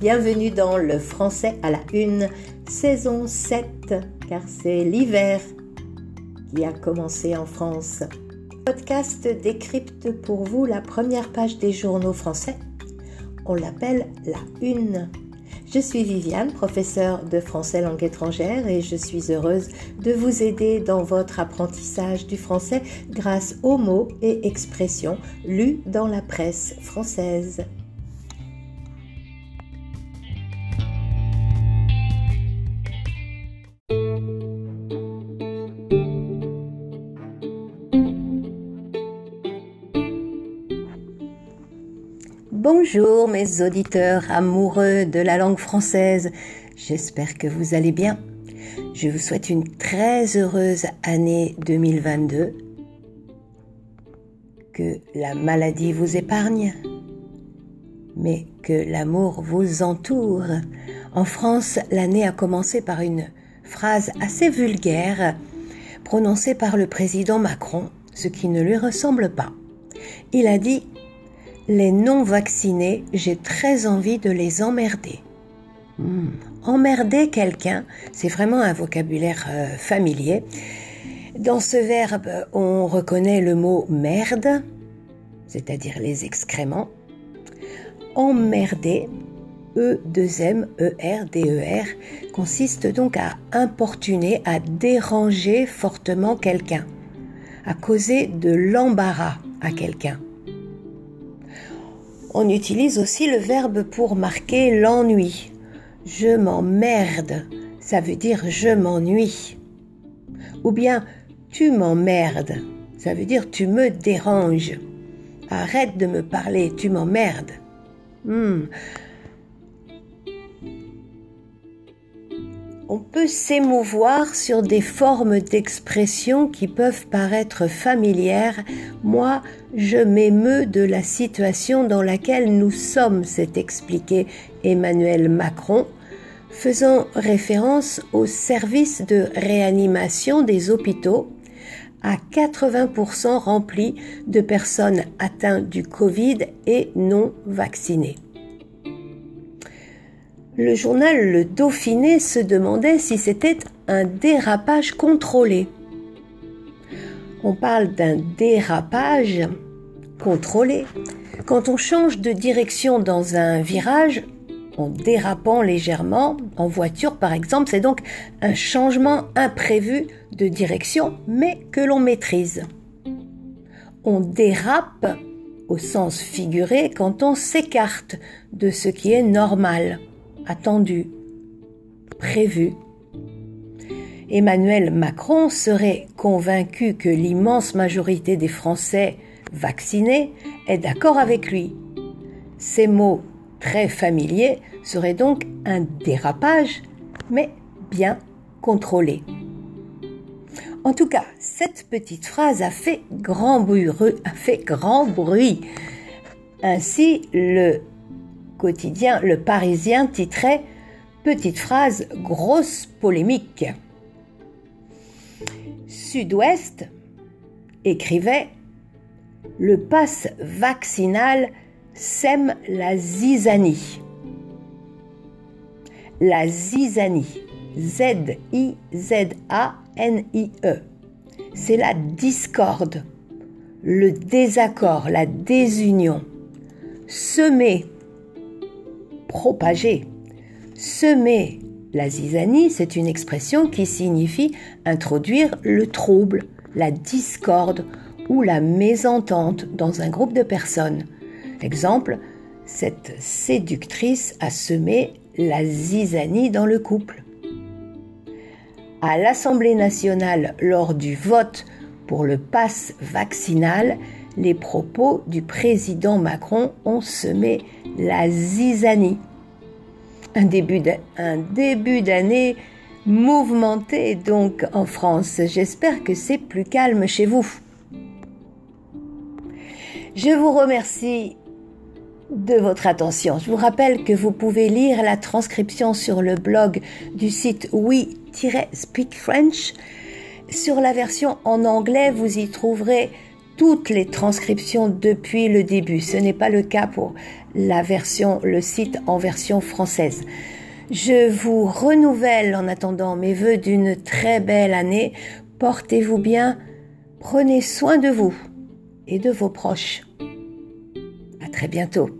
Bienvenue dans le français à la une, saison 7, car c'est l'hiver qui a commencé en France. Podcast décrypte pour vous la première page des journaux français. On l'appelle la une. Je suis Viviane, professeure de français langue étrangère et je suis heureuse de vous aider dans votre apprentissage du français grâce aux mots et expressions lus dans la presse française. Bonjour mes auditeurs amoureux de la langue française, j'espère que vous allez bien. Je vous souhaite une très heureuse année 2022, que la maladie vous épargne, mais que l'amour vous entoure. En France, l'année a commencé par une phrase assez vulgaire prononcée par le président Macron, ce qui ne lui ressemble pas. Il a dit les non-vaccinés, j'ai très envie de les emmerder. Hmm. Emmerder quelqu'un, c'est vraiment un vocabulaire euh, familier. Dans ce verbe, on reconnaît le mot merde, c'est-à-dire les excréments. Emmerder, E2M, E-R, D-E-R, consiste donc à importuner, à déranger fortement quelqu'un, à causer de l'embarras à quelqu'un. On utilise aussi le verbe pour marquer l'ennui. Je m'emmerde, ça veut dire je m'ennuie. Ou bien tu m'emmerdes, ça veut dire tu me déranges. Arrête de me parler, tu m'emmerdes. Hmm. On peut s'émouvoir sur des formes d'expression qui peuvent paraître familières. Moi, je m'émeus de la situation dans laquelle nous sommes, s'est expliqué Emmanuel Macron, faisant référence au service de réanimation des hôpitaux à 80% remplis de personnes atteintes du Covid et non vaccinées le journal Le Dauphiné se demandait si c'était un dérapage contrôlé. On parle d'un dérapage contrôlé. Quand on change de direction dans un virage, en dérapant légèrement, en voiture par exemple, c'est donc un changement imprévu de direction, mais que l'on maîtrise. On dérape au sens figuré quand on s'écarte de ce qui est normal attendu, prévu. Emmanuel Macron serait convaincu que l'immense majorité des Français vaccinés est d'accord avec lui. Ces mots très familiers seraient donc un dérapage, mais bien contrôlé. En tout cas, cette petite phrase a fait grand bruit, a fait grand bruit. Ainsi, le quotidien Le Parisien titrait Petite phrase, grosse polémique. Sud-Ouest écrivait Le passe vaccinal sème la zizanie. La zizanie, Z-I-Z-A-N-I-E, c'est la discorde, le désaccord, la désunion. Semer propager. Semer la zizanie, c'est une expression qui signifie introduire le trouble, la discorde ou la mésentente dans un groupe de personnes. Exemple, cette séductrice a semé la zizanie dans le couple. À l'Assemblée nationale, lors du vote pour le pass vaccinal, les propos du président Macron ont semé la zizanie. Un début d'année mouvementé donc en France. J'espère que c'est plus calme chez vous. Je vous remercie de votre attention. Je vous rappelle que vous pouvez lire la transcription sur le blog du site oui-speak French. Sur la version en anglais, vous y trouverez toutes les transcriptions depuis le début. Ce n'est pas le cas pour la version, le site en version française. Je vous renouvelle en attendant mes voeux d'une très belle année. Portez-vous bien, prenez soin de vous et de vos proches. À très bientôt.